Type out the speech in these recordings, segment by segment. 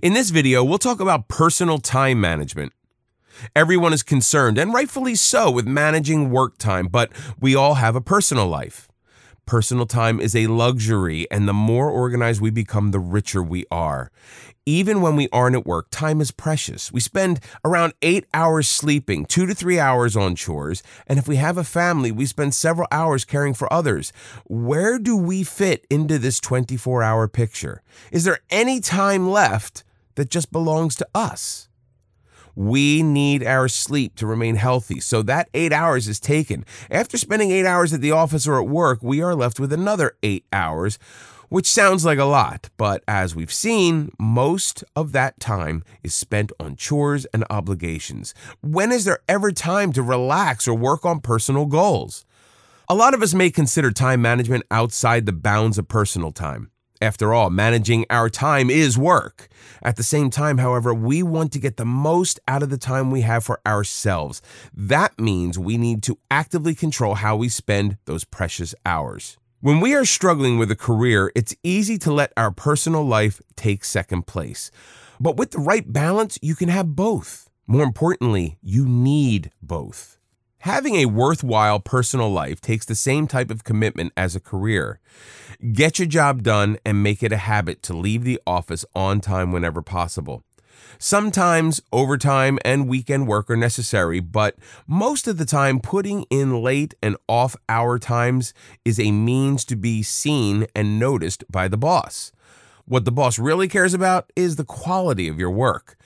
In this video, we'll talk about personal time management. Everyone is concerned, and rightfully so, with managing work time, but we all have a personal life. Personal time is a luxury, and the more organized we become, the richer we are. Even when we aren't at work, time is precious. We spend around eight hours sleeping, two to three hours on chores, and if we have a family, we spend several hours caring for others. Where do we fit into this 24 hour picture? Is there any time left that just belongs to us? We need our sleep to remain healthy, so that eight hours is taken. After spending eight hours at the office or at work, we are left with another eight hours which sounds like a lot, but as we've seen, most of that time is spent on chores and obligations. When is there ever time to relax or work on personal goals? A lot of us may consider time management outside the bounds of personal time. After all, managing our time is work. At the same time, however, we want to get the most out of the time we have for ourselves. That means we need to actively control how we spend those precious hours. When we are struggling with a career, it's easy to let our personal life take second place. But with the right balance, you can have both. More importantly, you need both. Having a worthwhile personal life takes the same type of commitment as a career. Get your job done and make it a habit to leave the office on time whenever possible. Sometimes overtime and weekend work are necessary, but most of the time, putting in late and off hour times is a means to be seen and noticed by the boss. What the boss really cares about is the quality of your work.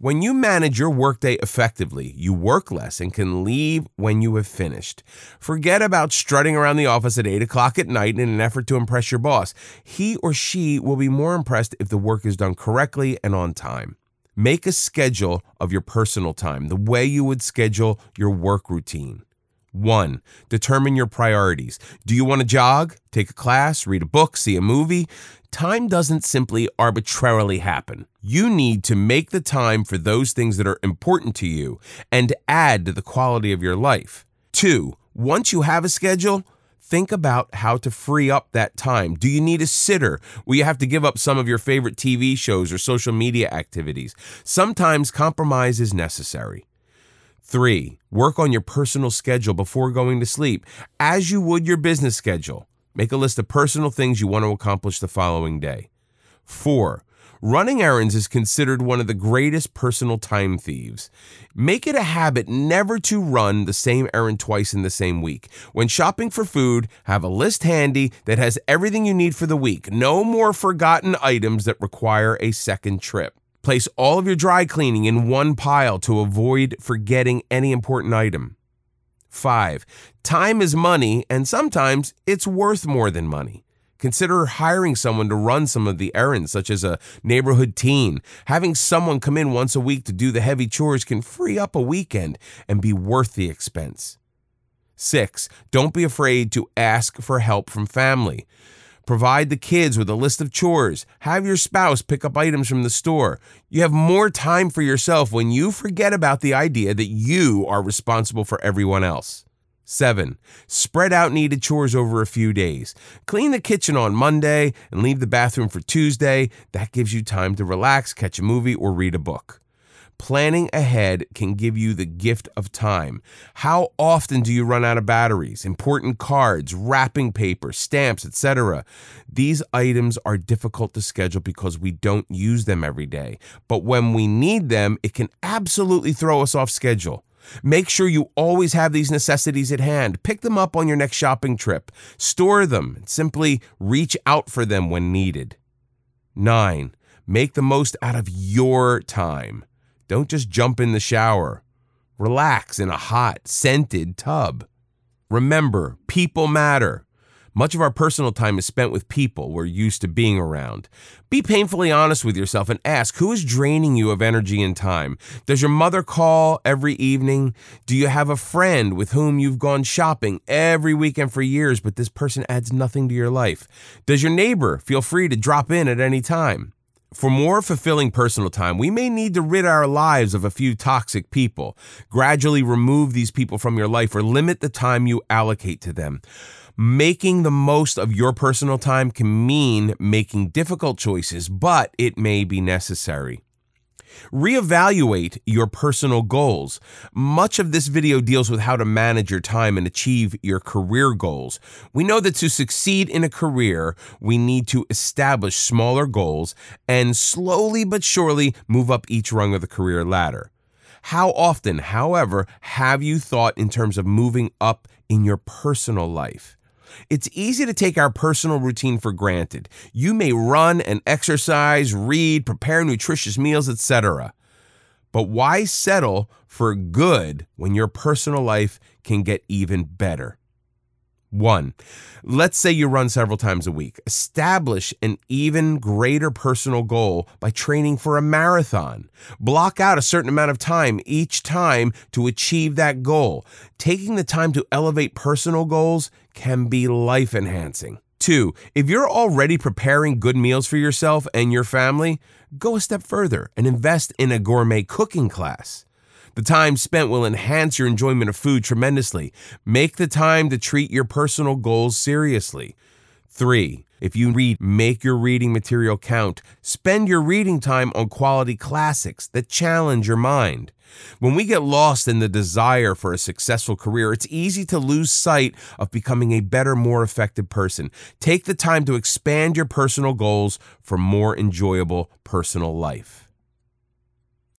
When you manage your workday effectively, you work less and can leave when you have finished. Forget about strutting around the office at 8 o'clock at night in an effort to impress your boss. He or she will be more impressed if the work is done correctly and on time. Make a schedule of your personal time, the way you would schedule your work routine. One, determine your priorities. Do you want to jog, take a class, read a book, see a movie? Time doesn't simply arbitrarily happen. You need to make the time for those things that are important to you and add to the quality of your life. Two, once you have a schedule, think about how to free up that time. Do you need a sitter? Will you have to give up some of your favorite TV shows or social media activities? Sometimes compromise is necessary. Three, work on your personal schedule before going to sleep, as you would your business schedule. Make a list of personal things you want to accomplish the following day. Four, Running errands is considered one of the greatest personal time thieves. Make it a habit never to run the same errand twice in the same week. When shopping for food, have a list handy that has everything you need for the week. No more forgotten items that require a second trip. Place all of your dry cleaning in one pile to avoid forgetting any important item. 5. Time is money, and sometimes it's worth more than money. Consider hiring someone to run some of the errands, such as a neighborhood teen. Having someone come in once a week to do the heavy chores can free up a weekend and be worth the expense. Six, don't be afraid to ask for help from family. Provide the kids with a list of chores. Have your spouse pick up items from the store. You have more time for yourself when you forget about the idea that you are responsible for everyone else. Seven, spread out needed chores over a few days. Clean the kitchen on Monday and leave the bathroom for Tuesday. That gives you time to relax, catch a movie, or read a book. Planning ahead can give you the gift of time. How often do you run out of batteries, important cards, wrapping paper, stamps, etc.? These items are difficult to schedule because we don't use them every day. But when we need them, it can absolutely throw us off schedule. Make sure you always have these necessities at hand. Pick them up on your next shopping trip. Store them. Simply reach out for them when needed. 9. Make the most out of your time. Don't just jump in the shower. Relax in a hot, scented tub. Remember, people matter. Much of our personal time is spent with people we're used to being around. Be painfully honest with yourself and ask who is draining you of energy and time. Does your mother call every evening? Do you have a friend with whom you've gone shopping every weekend for years, but this person adds nothing to your life? Does your neighbor feel free to drop in at any time? For more fulfilling personal time, we may need to rid our lives of a few toxic people. Gradually remove these people from your life or limit the time you allocate to them. Making the most of your personal time can mean making difficult choices, but it may be necessary. Reevaluate your personal goals. Much of this video deals with how to manage your time and achieve your career goals. We know that to succeed in a career, we need to establish smaller goals and slowly but surely move up each rung of the career ladder. How often, however, have you thought in terms of moving up in your personal life? It's easy to take our personal routine for granted. You may run and exercise, read, prepare nutritious meals, etc. But why settle for good when your personal life can get even better? One, let's say you run several times a week. Establish an even greater personal goal by training for a marathon. Block out a certain amount of time each time to achieve that goal. Taking the time to elevate personal goals can be life enhancing. Two, if you're already preparing good meals for yourself and your family, go a step further and invest in a gourmet cooking class. The time spent will enhance your enjoyment of food tremendously. Make the time to treat your personal goals seriously. Three, if you read, make your reading material count. Spend your reading time on quality classics that challenge your mind. When we get lost in the desire for a successful career, it's easy to lose sight of becoming a better, more effective person. Take the time to expand your personal goals for more enjoyable personal life.